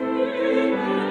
Amen.